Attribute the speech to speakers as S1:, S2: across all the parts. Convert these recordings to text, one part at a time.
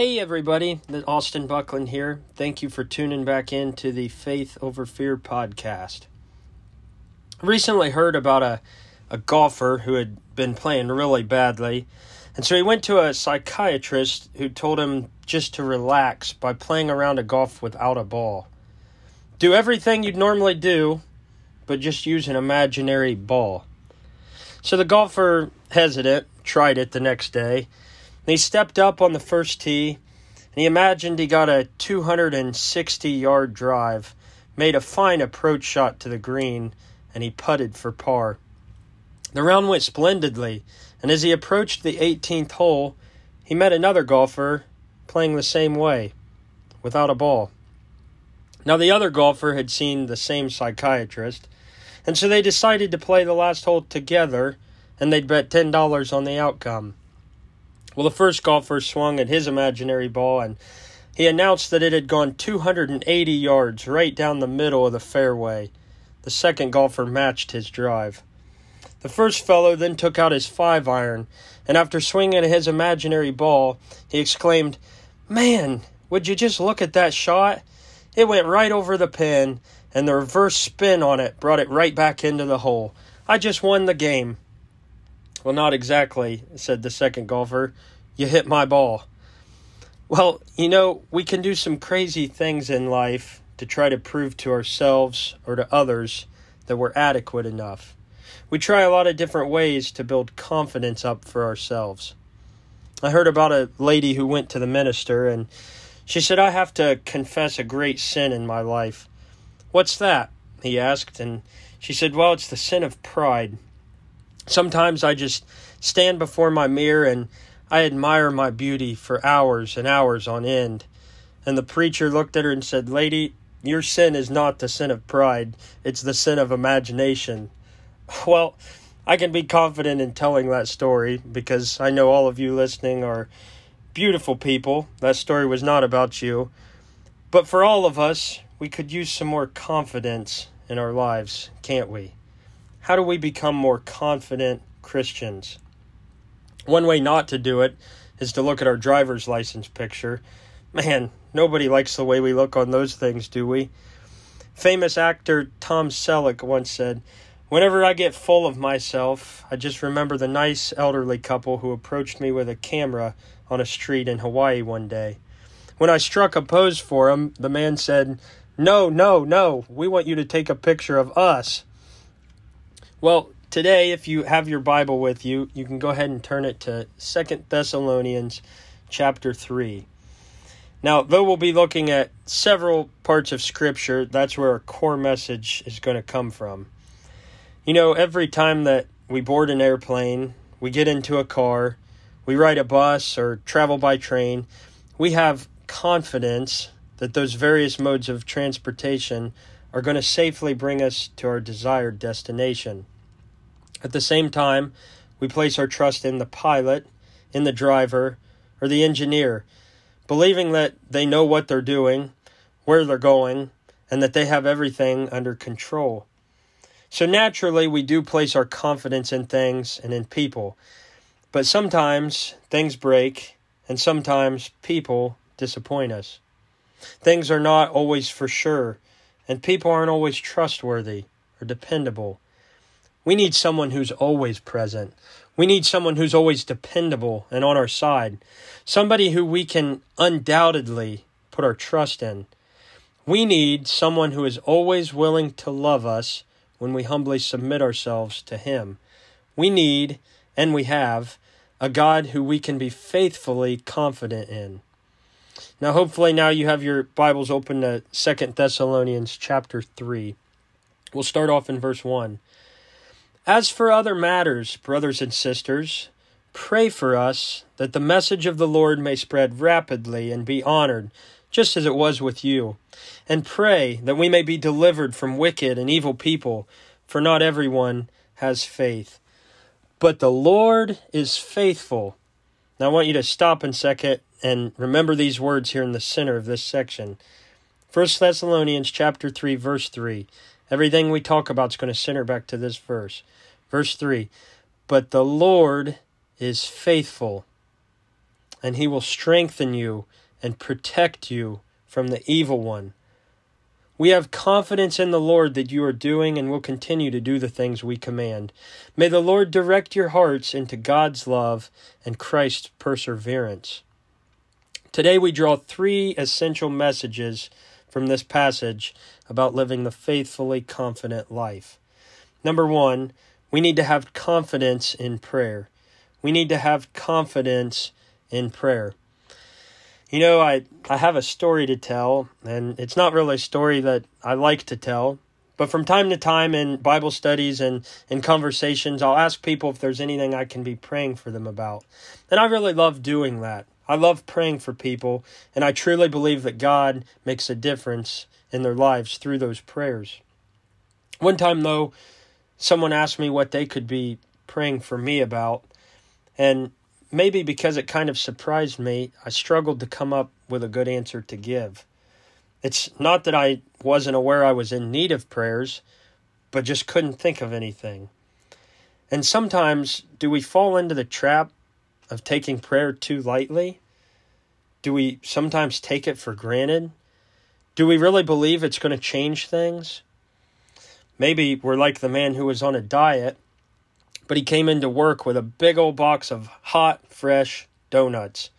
S1: Hey everybody, Austin Buckland here. Thank you for tuning back in to the Faith Over Fear podcast. I recently heard about a, a golfer who had been playing really badly, and so he went to a psychiatrist who told him just to relax by playing around a golf without a ball. Do everything you'd normally do, but just use an imaginary ball. So the golfer, hesitant, tried it the next day he stepped up on the first tee and he imagined he got a 260 yard drive, made a fine approach shot to the green, and he putted for par. The round went splendidly, and as he approached the 18th hole, he met another golfer playing the same way, without a ball. Now, the other golfer had seen the same psychiatrist, and so they decided to play the last hole together, and they'd bet $10 on the outcome. Well, the first golfer swung at his imaginary ball and he announced that it had gone 280 yards right down the middle of the fairway. The second golfer matched his drive. The first fellow then took out his five iron, and after swinging at his imaginary ball, he exclaimed, Man, would you just look at that shot? It went right over the pin, and the reverse spin on it brought it right back into the hole. I just won the game. Well, not exactly, said the second golfer. You hit my ball. Well, you know, we can do some crazy things in life to try to prove to ourselves or to others that we're adequate enough. We try a lot of different ways to build confidence up for ourselves. I heard about a lady who went to the minister and she said, I have to confess a great sin in my life. What's that? he asked, and she said, Well, it's the sin of pride. Sometimes I just stand before my mirror and I admire my beauty for hours and hours on end. And the preacher looked at her and said, Lady, your sin is not the sin of pride, it's the sin of imagination. Well, I can be confident in telling that story because I know all of you listening are beautiful people. That story was not about you. But for all of us, we could use some more confidence in our lives, can't we? How do we become more confident Christians? One way not to do it is to look at our driver's license picture. Man, nobody likes the way we look on those things, do we? Famous actor Tom Selleck once said, Whenever I get full of myself, I just remember the nice elderly couple who approached me with a camera on a street in Hawaii one day. When I struck a pose for him, the man said, No, no, no, we want you to take a picture of us. Well, today, if you have your Bible with you, you can go ahead and turn it to Second Thessalonians chapter 3. Now, though we'll be looking at several parts of Scripture, that's where our core message is going to come from. You know, every time that we board an airplane, we get into a car, we ride a bus, or travel by train, we have confidence that those various modes of transportation are going to safely bring us to our desired destination. At the same time, we place our trust in the pilot, in the driver, or the engineer, believing that they know what they're doing, where they're going, and that they have everything under control. So naturally, we do place our confidence in things and in people. But sometimes things break, and sometimes people disappoint us. Things are not always for sure, and people aren't always trustworthy or dependable. We need someone who's always present. We need someone who's always dependable and on our side. Somebody who we can undoubtedly put our trust in. We need someone who is always willing to love us when we humbly submit ourselves to Him. We need, and we have, a God who we can be faithfully confident in. Now, hopefully, now you have your Bibles open to Second Thessalonians chapter 3. We'll start off in verse 1. As for other matters, brothers and sisters, pray for us that the message of the Lord may spread rapidly and be honored, just as it was with you. And pray that we may be delivered from wicked and evil people, for not everyone has faith. But the Lord is faithful. Now, I want you to stop in a second and remember these words here in the center of this section. 1 Thessalonians chapter 3 verse 3. Everything we talk about is going to center back to this verse. Verse 3. But the Lord is faithful. and he will strengthen you and protect you from the evil one. We have confidence in the Lord that you are doing and will continue to do the things we command. May the Lord direct your hearts into God's love and Christ's perseverance. Today we draw three essential messages from this passage about living the faithfully confident life. Number one, we need to have confidence in prayer. We need to have confidence in prayer. You know, I, I have a story to tell, and it's not really a story that I like to tell. But from time to time in Bible studies and in conversations, I'll ask people if there's anything I can be praying for them about. And I really love doing that. I love praying for people, and I truly believe that God makes a difference in their lives through those prayers. One time, though, someone asked me what they could be praying for me about, and maybe because it kind of surprised me, I struggled to come up with a good answer to give. It's not that I wasn't aware I was in need of prayers, but just couldn't think of anything. And sometimes, do we fall into the trap of taking prayer too lightly? Do we sometimes take it for granted? Do we really believe it's going to change things? Maybe we're like the man who was on a diet but he came into work with a big old box of hot, fresh donuts.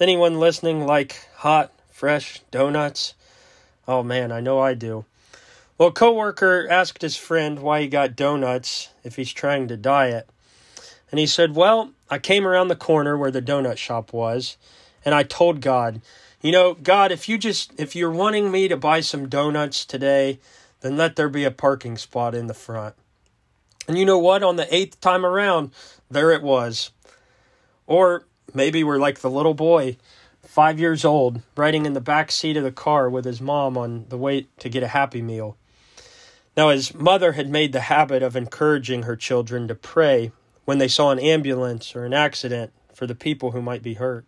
S1: Anyone listening like hot, fresh donuts? Oh man, I know I do. Well, a coworker asked his friend why he got donuts if he's trying to diet. And he said, Well, I came around the corner where the donut shop was, and I told God, you know, God, if you just if you're wanting me to buy some donuts today, then let there be a parking spot in the front. And you know what? On the eighth time around, there it was. Or maybe we're like the little boy, five years old, riding in the back seat of the car with his mom on the way to get a Happy Meal. Now, his mother had made the habit of encouraging her children to pray when they saw an ambulance or an accident for the people who might be hurt.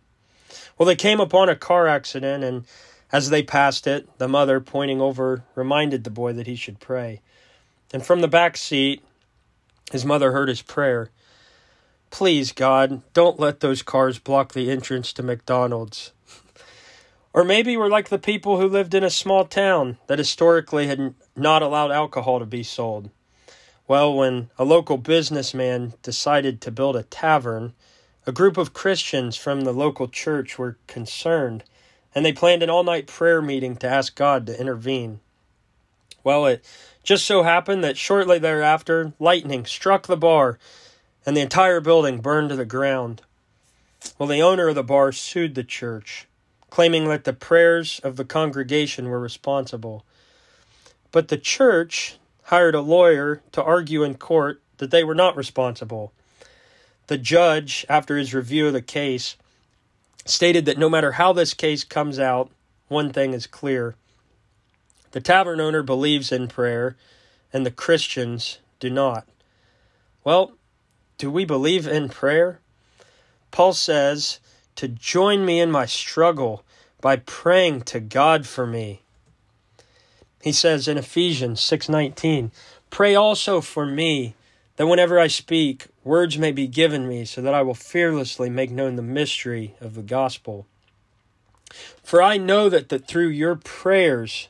S1: Well, they came upon a car accident, and as they passed it, the mother, pointing over, reminded the boy that he should pray. And from the back seat, his mother heard his prayer. Please, God, don't let those cars block the entrance to McDonald's. or maybe we're like the people who lived in a small town that historically had not allowed alcohol to be sold. Well, when a local businessman decided to build a tavern, a group of Christians from the local church were concerned, and they planned an all night prayer meeting to ask God to intervene. Well, it just so happened that shortly thereafter, lightning struck the bar and the entire building burned to the ground. Well, the owner of the bar sued the church, claiming that the prayers of the congregation were responsible. But the church hired a lawyer to argue in court that they were not responsible. The judge, after his review of the case, stated that no matter how this case comes out, one thing is clear the tavern owner believes in prayer, and the Christians do not. Well, do we believe in prayer? Paul says to join me in my struggle by praying to God for me. He says in Ephesians 6:19, "Pray also for me that whenever I speak, words may be given me so that I will fearlessly make known the mystery of the gospel. For I know that, that through your prayers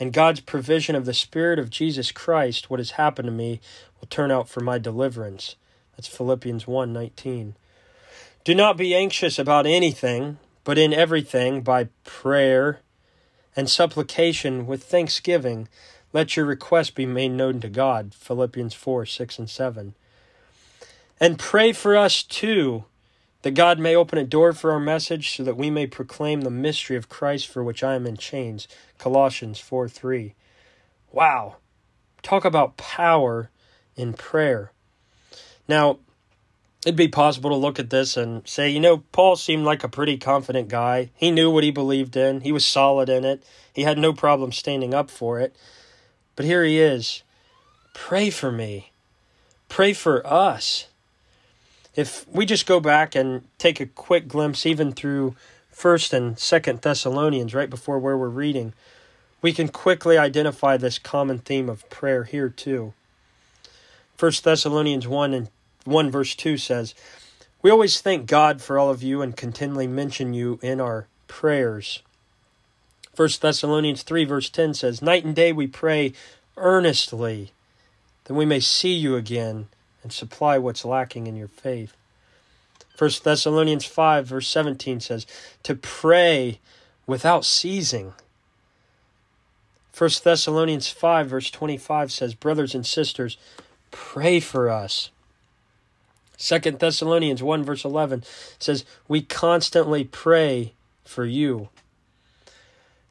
S1: and God's provision of the Spirit of Jesus Christ, what has happened to me will turn out for my deliverance. That's Philippians 1 19. Do not be anxious about anything, but in everything, by prayer and supplication with thanksgiving, let your requests be made known to God. Philippians 4 6 and 7. And pray for us too that God may open a door for our message so that we may proclaim the mystery of Christ for which I am in chains. Colossians 4 3. Wow. Talk about power in prayer. Now, it'd be possible to look at this and say, you know, Paul seemed like a pretty confident guy. He knew what he believed in, he was solid in it, he had no problem standing up for it. But here he is. Pray for me. Pray for us if we just go back and take a quick glimpse even through first and second thessalonians right before where we're reading we can quickly identify this common theme of prayer here too first thessalonians 1 and 1 verse 2 says We always thank God for all of you and continually mention you in our prayers. 1 Thessalonians 3, verse 10 says, Night and day we pray earnestly that we may see you again and supply what's lacking in your faith. 1 Thessalonians 5, verse 17 says, To pray without ceasing. 1 Thessalonians 5, verse 25 says, Brothers and sisters, pray for us. 2 Thessalonians 1, verse 11 says, We constantly pray for you.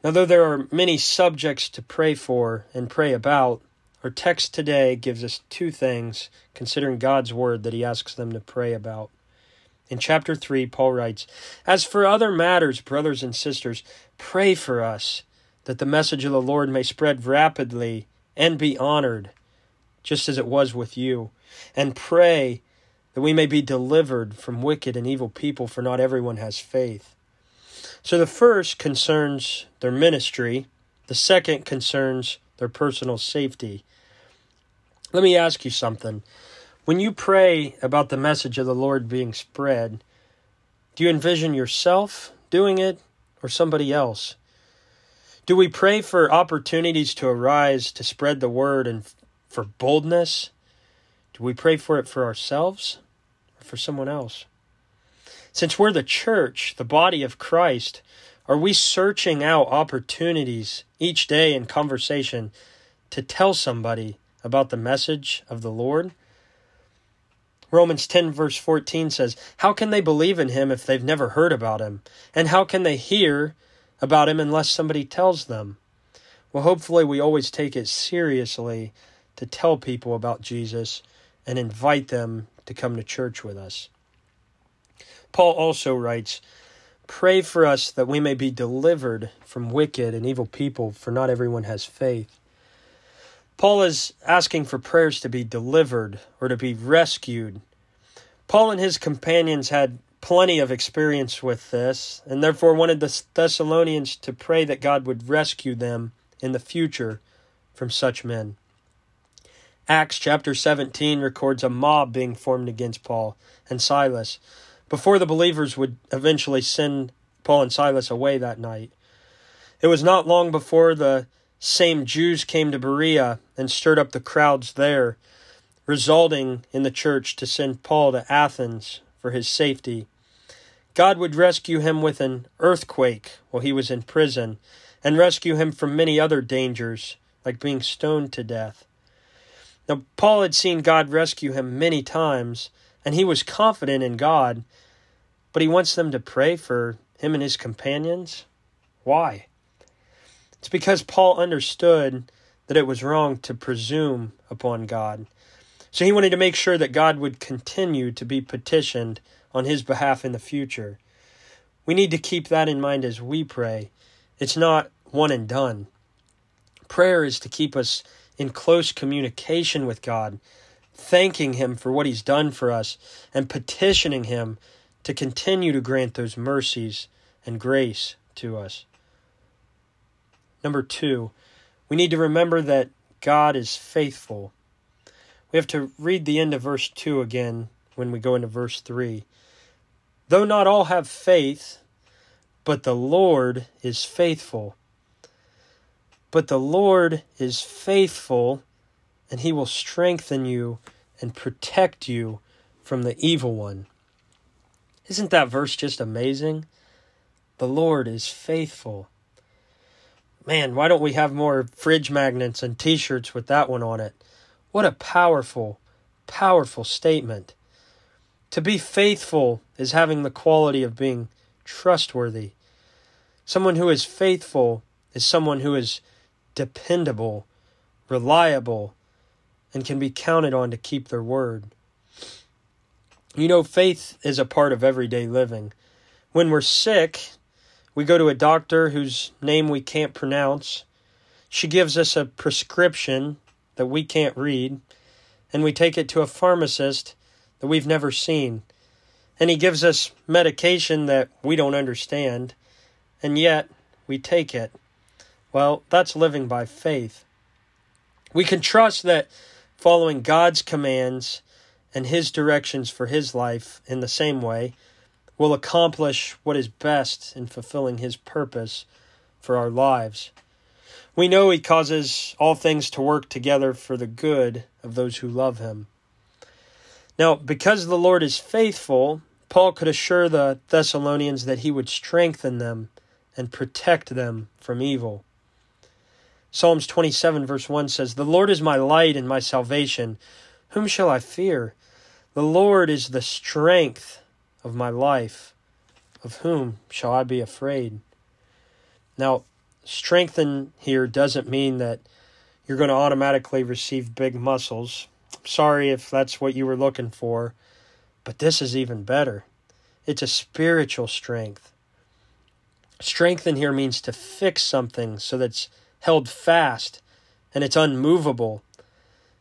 S1: Now, though there are many subjects to pray for and pray about, our text today gives us two things considering God's word that he asks them to pray about. In chapter 3, Paul writes, As for other matters, brothers and sisters, pray for us that the message of the Lord may spread rapidly and be honored, just as it was with you. And pray that we may be delivered from wicked and evil people, for not everyone has faith. So the first concerns their ministry, the second concerns their personal safety. Let me ask you something. When you pray about the message of the Lord being spread, do you envision yourself doing it or somebody else? Do we pray for opportunities to arise to spread the word and for boldness? Do we pray for it for ourselves or for someone else? Since we're the church, the body of Christ, are we searching out opportunities each day in conversation to tell somebody about the message of the Lord? Romans 10, verse 14 says, How can they believe in him if they've never heard about him? And how can they hear about him unless somebody tells them. Well, hopefully, we always take it seriously to tell people about Jesus and invite them to come to church with us. Paul also writes, Pray for us that we may be delivered from wicked and evil people, for not everyone has faith. Paul is asking for prayers to be delivered or to be rescued. Paul and his companions had plenty of experience with this, and therefore wanted the Thessalonians to pray that God would rescue them in the future from such men. Acts chapter 17 records a mob being formed against Paul and Silas before the believers would eventually send Paul and Silas away that night. It was not long before the same Jews came to Berea and stirred up the crowds there, resulting in the church to send Paul to Athens for his safety. God would rescue him with an earthquake while he was in prison, and rescue him from many other dangers, like being stoned to death. Now, Paul had seen God rescue him many times, and he was confident in God, but he wants them to pray for him and his companions. Why? It's because Paul understood that it was wrong to presume upon God. So he wanted to make sure that God would continue to be petitioned on his behalf in the future. We need to keep that in mind as we pray. It's not one and done. Prayer is to keep us in close communication with God, thanking Him for what He's done for us, and petitioning Him to continue to grant those mercies and grace to us. Number two, we need to remember that God is faithful. We have to read the end of verse 2 again when we go into verse 3. Though not all have faith, but the Lord is faithful. But the Lord is faithful, and he will strengthen you and protect you from the evil one. Isn't that verse just amazing? The Lord is faithful. Man, why don't we have more fridge magnets and t shirts with that one on it? What a powerful, powerful statement. To be faithful is having the quality of being trustworthy. Someone who is faithful is someone who is dependable, reliable, and can be counted on to keep their word. You know, faith is a part of everyday living. When we're sick, we go to a doctor whose name we can't pronounce. She gives us a prescription that we can't read, and we take it to a pharmacist that we've never seen. And He gives us medication that we don't understand, and yet we take it. Well, that's living by faith. We can trust that following God's commands and His directions for His life in the same way, will accomplish what is best in fulfilling His purpose for our lives. We know He causes all things to work together for the good of those who love Him. Now, because the Lord is faithful, Paul could assure the Thessalonians that he would strengthen them and protect them from evil. Psalms 27, verse 1 says, The Lord is my light and my salvation. Whom shall I fear? The Lord is the strength of my life. Of whom shall I be afraid? Now, strengthen here doesn't mean that you're going to automatically receive big muscles. Sorry if that's what you were looking for, but this is even better. It's a spiritual strength. Strengthen here means to fix something so that's held fast and it's unmovable.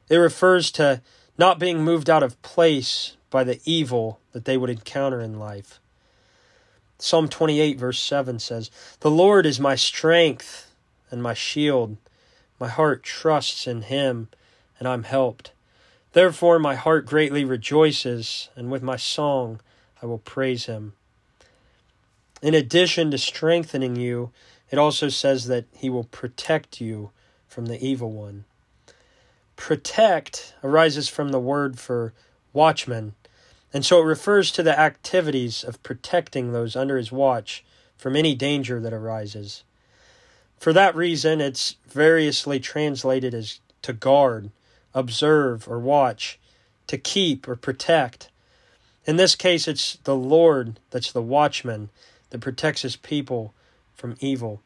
S1: It refers to not being moved out of place by the evil that they would encounter in life. Psalm 28, verse 7 says, The Lord is my strength and my shield. My heart trusts in him, and I'm helped. Therefore, my heart greatly rejoices, and with my song I will praise him. In addition to strengthening you, it also says that he will protect you from the evil one. Protect arises from the word for watchman, and so it refers to the activities of protecting those under his watch from any danger that arises. For that reason, it's variously translated as to guard observe, or watch, to keep or protect. In this case, it's the Lord that's the watchman that protects his people from evil.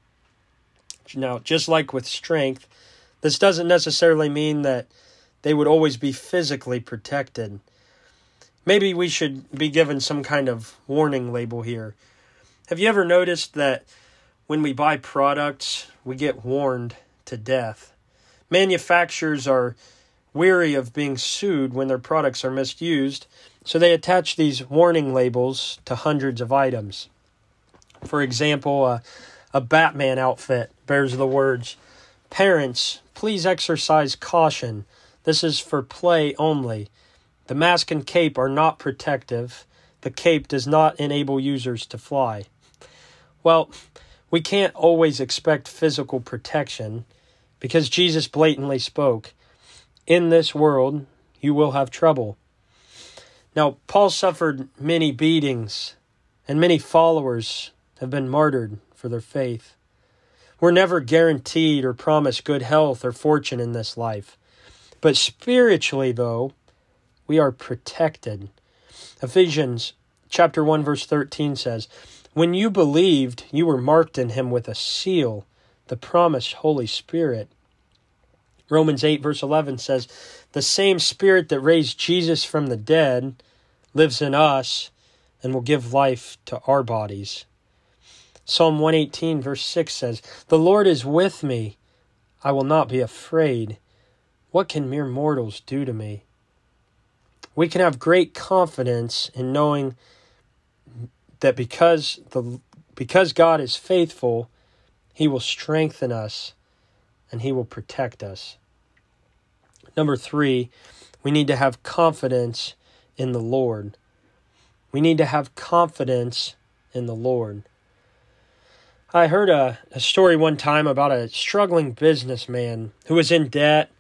S1: Now, just like with strength, this doesn't necessarily mean that they would always be physically protected. Maybe we should be given some kind of warning label here. Have you ever noticed that when we buy products, we get warned to death? Manufacturers are weary of being sued when their products are misused, so they attach these warning labels to hundreds of items. For example, a Batman outfit bears the words Parents, please exercise caution. This is for play only. The mask and cape are not protective. The cape does not enable users to fly. Well, we can't always expect physical protection because Jesus blatantly spoke in this world you will have trouble. Now, Paul suffered many beatings, and many followers have been martyred for their faith. We're never guaranteed or promised good health or fortune in this life. But spiritually, though, we are protected. Ephesians chapter 1 verse 13 says, "When you believed, you were marked in him with a seal, the promised Holy Spirit." Romans 8, verse 11 says, The same Spirit that raised Jesus from the dead lives in us and will give life to our bodies. Psalm 118, verse 6 says, The Lord is with me. I will not be afraid. What can mere mortals do to me? We can have great confidence in knowing that because the because God is faithful, he will strengthen us and he will protect us. Number three, we need to have confidence in the Lord. We need to have confidence in the Lord. I heard a, a story one time about a struggling businessman who was in debt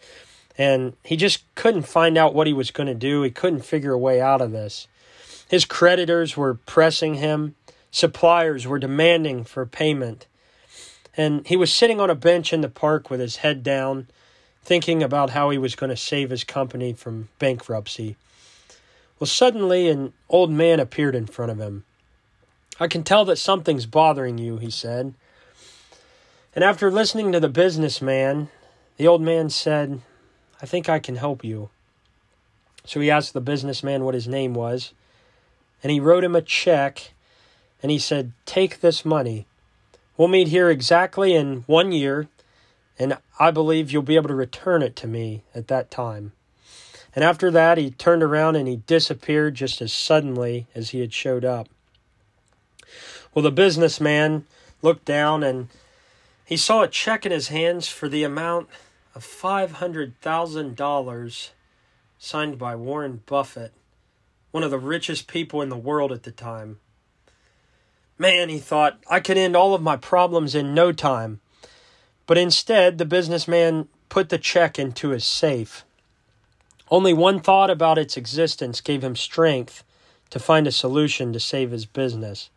S1: and he just couldn't find out what he was going to do. He couldn't figure a way out of this. His creditors were pressing him, suppliers were demanding for payment. And he was sitting on a bench in the park with his head down, thinking about how he was going to save his company from bankruptcy. Well, suddenly an old man appeared in front of him. I can tell that something's bothering you, he said. And after listening to the businessman, the old man said, I think I can help you. So he asked the businessman what his name was, and he wrote him a check, and he said, Take this money. We'll meet here exactly in one year and I believe you'll be able to return it to me at that time. And after that, he turned around and he disappeared just as suddenly as he had showed up. Well, the businessman looked down and he saw a check in his hands for the amount of $500,000 signed by Warren Buffett one of the richest people in the world at the time. Man, he thought, I could end all of my problems in no time. But instead, the businessman put the check into his safe. Only one thought about its existence gave him strength to find a solution to save his business.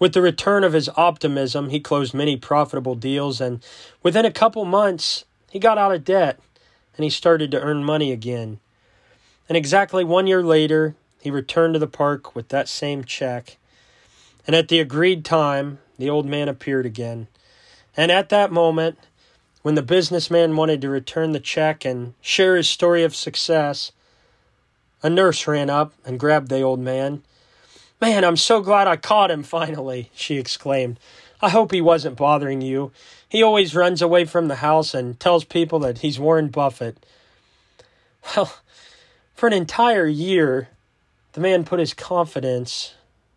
S1: With the return of his optimism, he closed many profitable deals, and within a couple months, he got out of debt and he started to earn money again. And exactly one year later, he returned to the park with that same check. And at the agreed time, the old man appeared again. And at that moment, when the businessman wanted to return the check and share his story of success, a nurse ran up and grabbed the old man Man, I'm so glad I caught him finally, she exclaimed. I hope he wasn't bothering you. He always runs away from the house and tells people that he's Warren Buffett. Well, for an entire year, the man put his confidence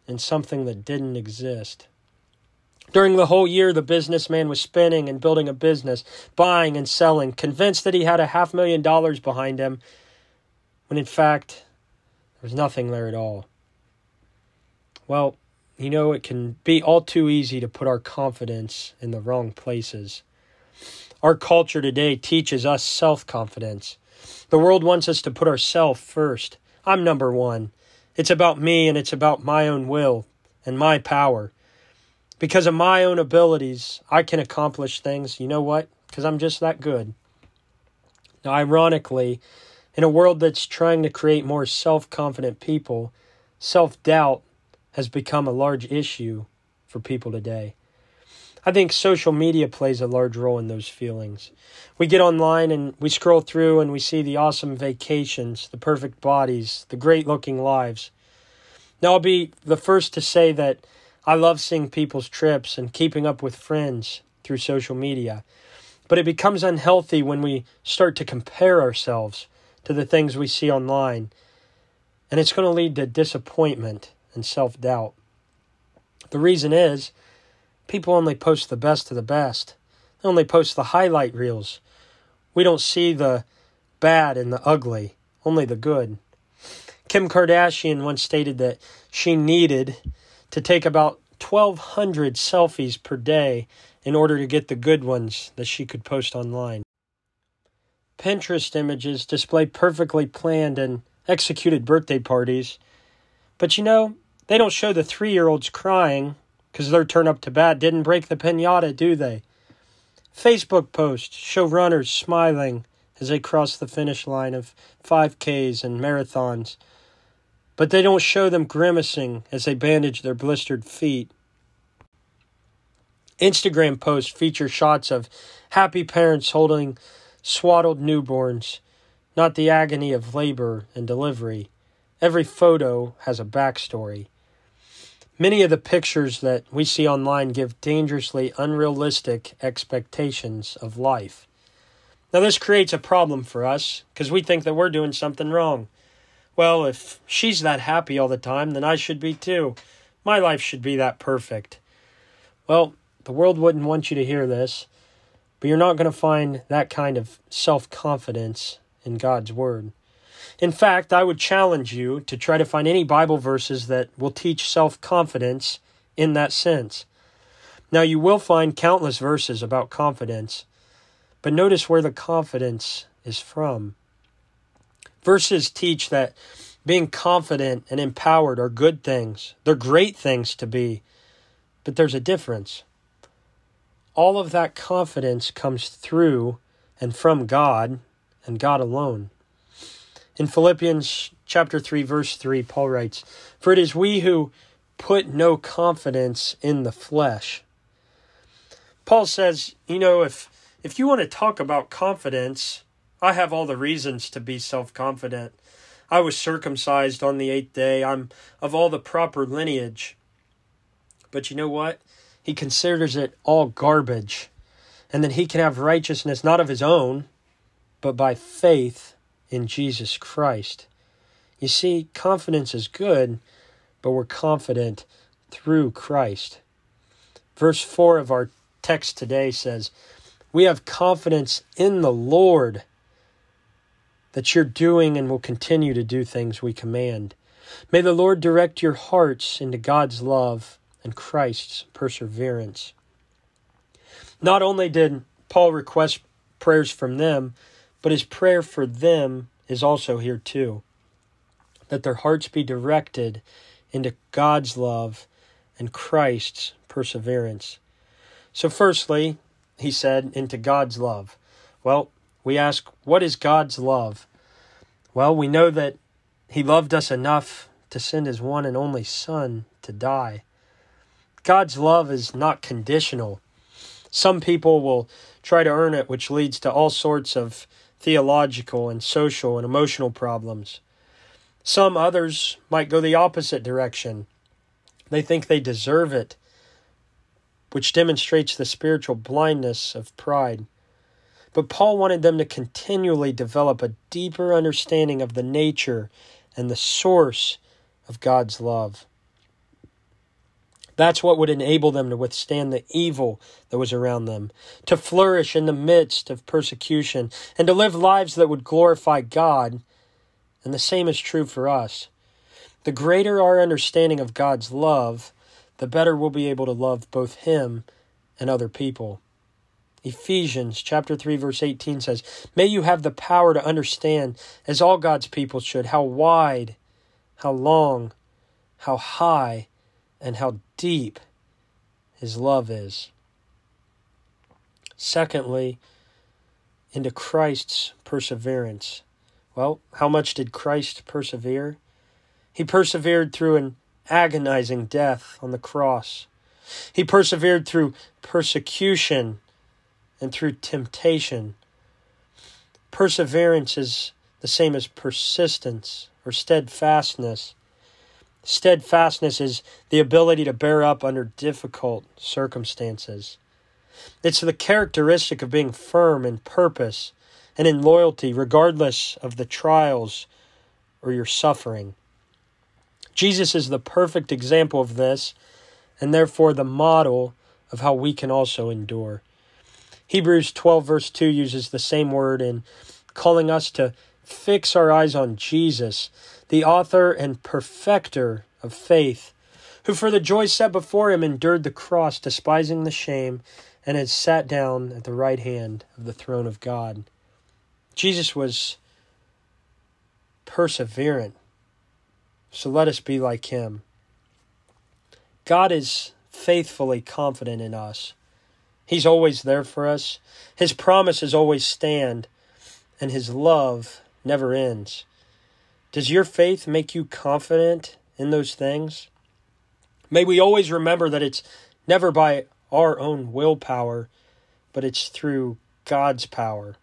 S1: in something that didn't exist. During the whole year, the businessman was spinning and building a business, buying and selling, convinced that he had a half million dollars behind him, when in fact, there was nothing there at all. Well, you know, it can be all too easy to put our confidence in the wrong places. Our culture today teaches us self confidence. The world wants us to put ourselves first. I'm number one. It's about me and it's about my own will and my power. Because of my own abilities, I can accomplish things. You know what? Because I'm just that good. Now, ironically, in a world that's trying to create more self confident people, self doubt has become a large issue for people today. I think social media plays a large role in those feelings. We get online and we scroll through and we see the awesome vacations, the perfect bodies, the great looking lives. Now, I'll be the first to say that I love seeing people's trips and keeping up with friends through social media. But it becomes unhealthy when we start to compare ourselves to the things we see online. And it's going to lead to disappointment and self doubt. The reason is people only post the best of the best, they only post the highlight reels. We don't see the bad and the ugly, only the good. Kim Kardashian once stated that she needed to take about 1,200 selfies per day in order to get the good ones that she could post online. Pinterest images display perfectly planned and executed birthday parties. But you know, they don't show the three year olds crying because their turn up to bat didn't break the pinata, do they? Facebook posts show runners smiling as they cross the finish line of 5Ks and marathons, but they don't show them grimacing as they bandage their blistered feet. Instagram posts feature shots of happy parents holding swaddled newborns, not the agony of labor and delivery. Every photo has a backstory. Many of the pictures that we see online give dangerously unrealistic expectations of life. Now, this creates a problem for us because we think that we're doing something wrong. Well, if she's that happy all the time, then I should be too. My life should be that perfect. Well, the world wouldn't want you to hear this, but you're not going to find that kind of self confidence in God's Word. In fact, I would challenge you to try to find any Bible verses that will teach self confidence in that sense. Now, you will find countless verses about confidence, but notice where the confidence is from. Verses teach that being confident and empowered are good things, they're great things to be, but there's a difference. All of that confidence comes through and from God and God alone. In Philippians chapter 3 verse 3 Paul writes, "For it is we who put no confidence in the flesh." Paul says, you know, if if you want to talk about confidence, I have all the reasons to be self-confident. I was circumcised on the 8th day. I'm of all the proper lineage. But you know what? He considers it all garbage. And that he can have righteousness not of his own, but by faith in Jesus Christ. You see, confidence is good, but we're confident through Christ. Verse 4 of our text today says, We have confidence in the Lord that you're doing and will continue to do things we command. May the Lord direct your hearts into God's love and Christ's perseverance. Not only did Paul request prayers from them, but his prayer for them is also here too. That their hearts be directed into God's love and Christ's perseverance. So, firstly, he said, into God's love. Well, we ask, what is God's love? Well, we know that He loved us enough to send His one and only Son to die. God's love is not conditional. Some people will try to earn it, which leads to all sorts of theological and social and emotional problems. Some others might go the opposite direction. They think they deserve it, which demonstrates the spiritual blindness of pride. But Paul wanted them to continually develop a deeper understanding of the nature and the source of God's love. That's what would enable them to withstand the evil that was around them, to flourish in the midst of persecution, and to live lives that would glorify God. And the same is true for us. The greater our understanding of God's love, the better we'll be able to love both Him and other people. Ephesians chapter 3 verse 18 says, "May you have the power to understand as all God's people should how wide, how long, how high, and how deep his love is." Secondly, into Christ's perseverance. Well, how much did Christ persevere? He persevered through an agonizing death on the cross. He persevered through persecution and through temptation. Perseverance is the same as persistence or steadfastness. Steadfastness is the ability to bear up under difficult circumstances. It's the characteristic of being firm in purpose and in loyalty, regardless of the trials or your suffering. Jesus is the perfect example of this, and therefore the model of how we can also endure. Hebrews 12, verse 2 uses the same word in calling us to fix our eyes on Jesus, the author and perfecter of faith, who for the joy set before him endured the cross, despising the shame, and has sat down at the right hand of the throne of God. Jesus was perseverant, so let us be like him. God is faithfully confident in us. He's always there for us. His promises always stand, and His love never ends. Does your faith make you confident in those things? May we always remember that it's never by our own willpower, but it's through God's power.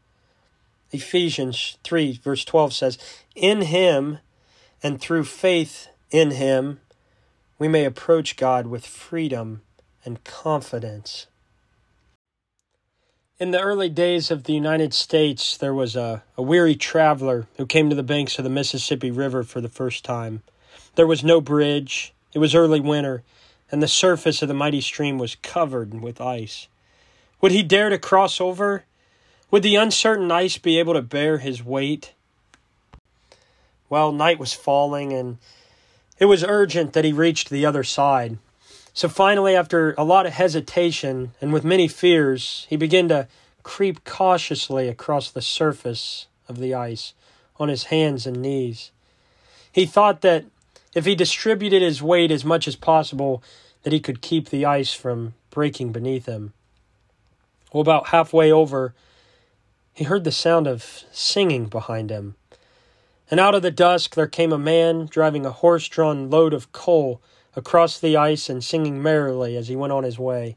S1: Ephesians 3, verse 12 says, In Him and through faith in Him, we may approach God with freedom and confidence. In the early days of the United States, there was a, a weary traveler who came to the banks of the Mississippi River for the first time. There was no bridge, it was early winter, and the surface of the mighty stream was covered with ice. Would he dare to cross over? Would the uncertain ice be able to bear his weight? Well, night was falling, and it was urgent that he reached the other side. So finally, after a lot of hesitation and with many fears, he began to creep cautiously across the surface of the ice on his hands and knees. He thought that if he distributed his weight as much as possible, that he could keep the ice from breaking beneath him. Well, about halfway over, he heard the sound of singing behind him. And out of the dusk there came a man driving a horse drawn load of coal across the ice and singing merrily as he went on his way.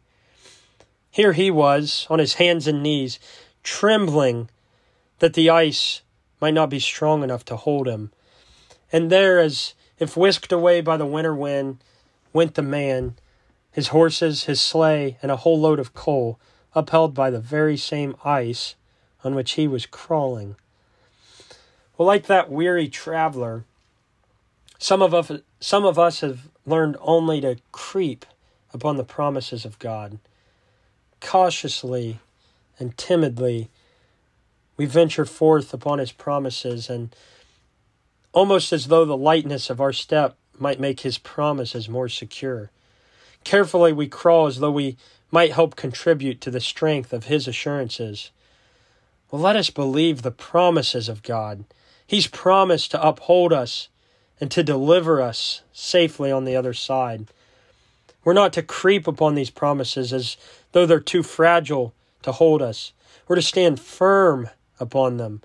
S1: Here he was, on his hands and knees, trembling that the ice might not be strong enough to hold him. And there, as if whisked away by the winter wind, went the man, his horses, his sleigh, and a whole load of coal, upheld by the very same ice on which he was crawling. Well, like that weary traveler, some of us, some of us have learned only to creep upon the promises of God. Cautiously and timidly, we venture forth upon His promises, and almost as though the lightness of our step might make his promises more secure. Carefully we crawl as though we might help contribute to the strength of his assurances. Well, let us believe the promises of God. He's promised to uphold us and to deliver us safely on the other side. We're not to creep upon these promises as though they're too fragile to hold us. We're to stand firm upon them,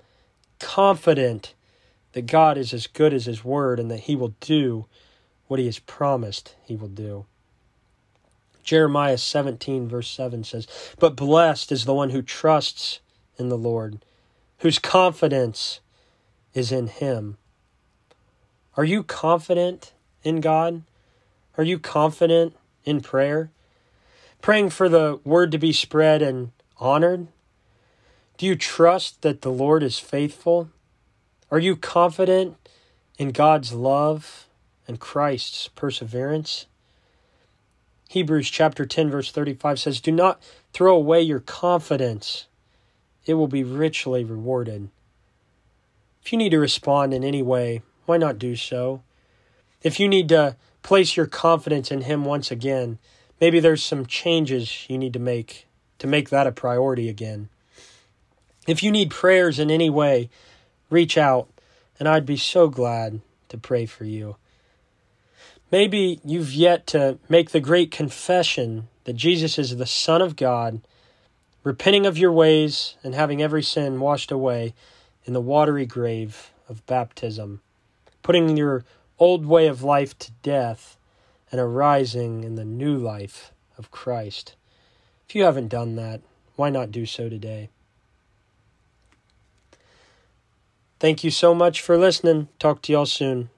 S1: confident that God is as good as His word and that He will do what He has promised He will do. Jeremiah 17, verse 7 says, But blessed is the one who trusts in the Lord, whose confidence is in Him. Are you confident in God? Are you confident in prayer? Praying for the word to be spread and honored? Do you trust that the Lord is faithful? Are you confident in God's love and Christ's perseverance? Hebrews chapter 10 verse 35 says, "Do not throw away your confidence. It will be richly rewarded." If you need to respond in any way, why not do so? If you need to place your confidence in him once again, maybe there's some changes you need to make to make that a priority again. If you need prayers in any way, reach out, and I'd be so glad to pray for you. Maybe you've yet to make the great confession that Jesus is the Son of God, repenting of your ways and having every sin washed away in the watery grave of baptism, putting your old way of life to death and arising in the new life of Christ. If you haven't done that, why not do so today? Thank you so much for listening. Talk to y'all soon.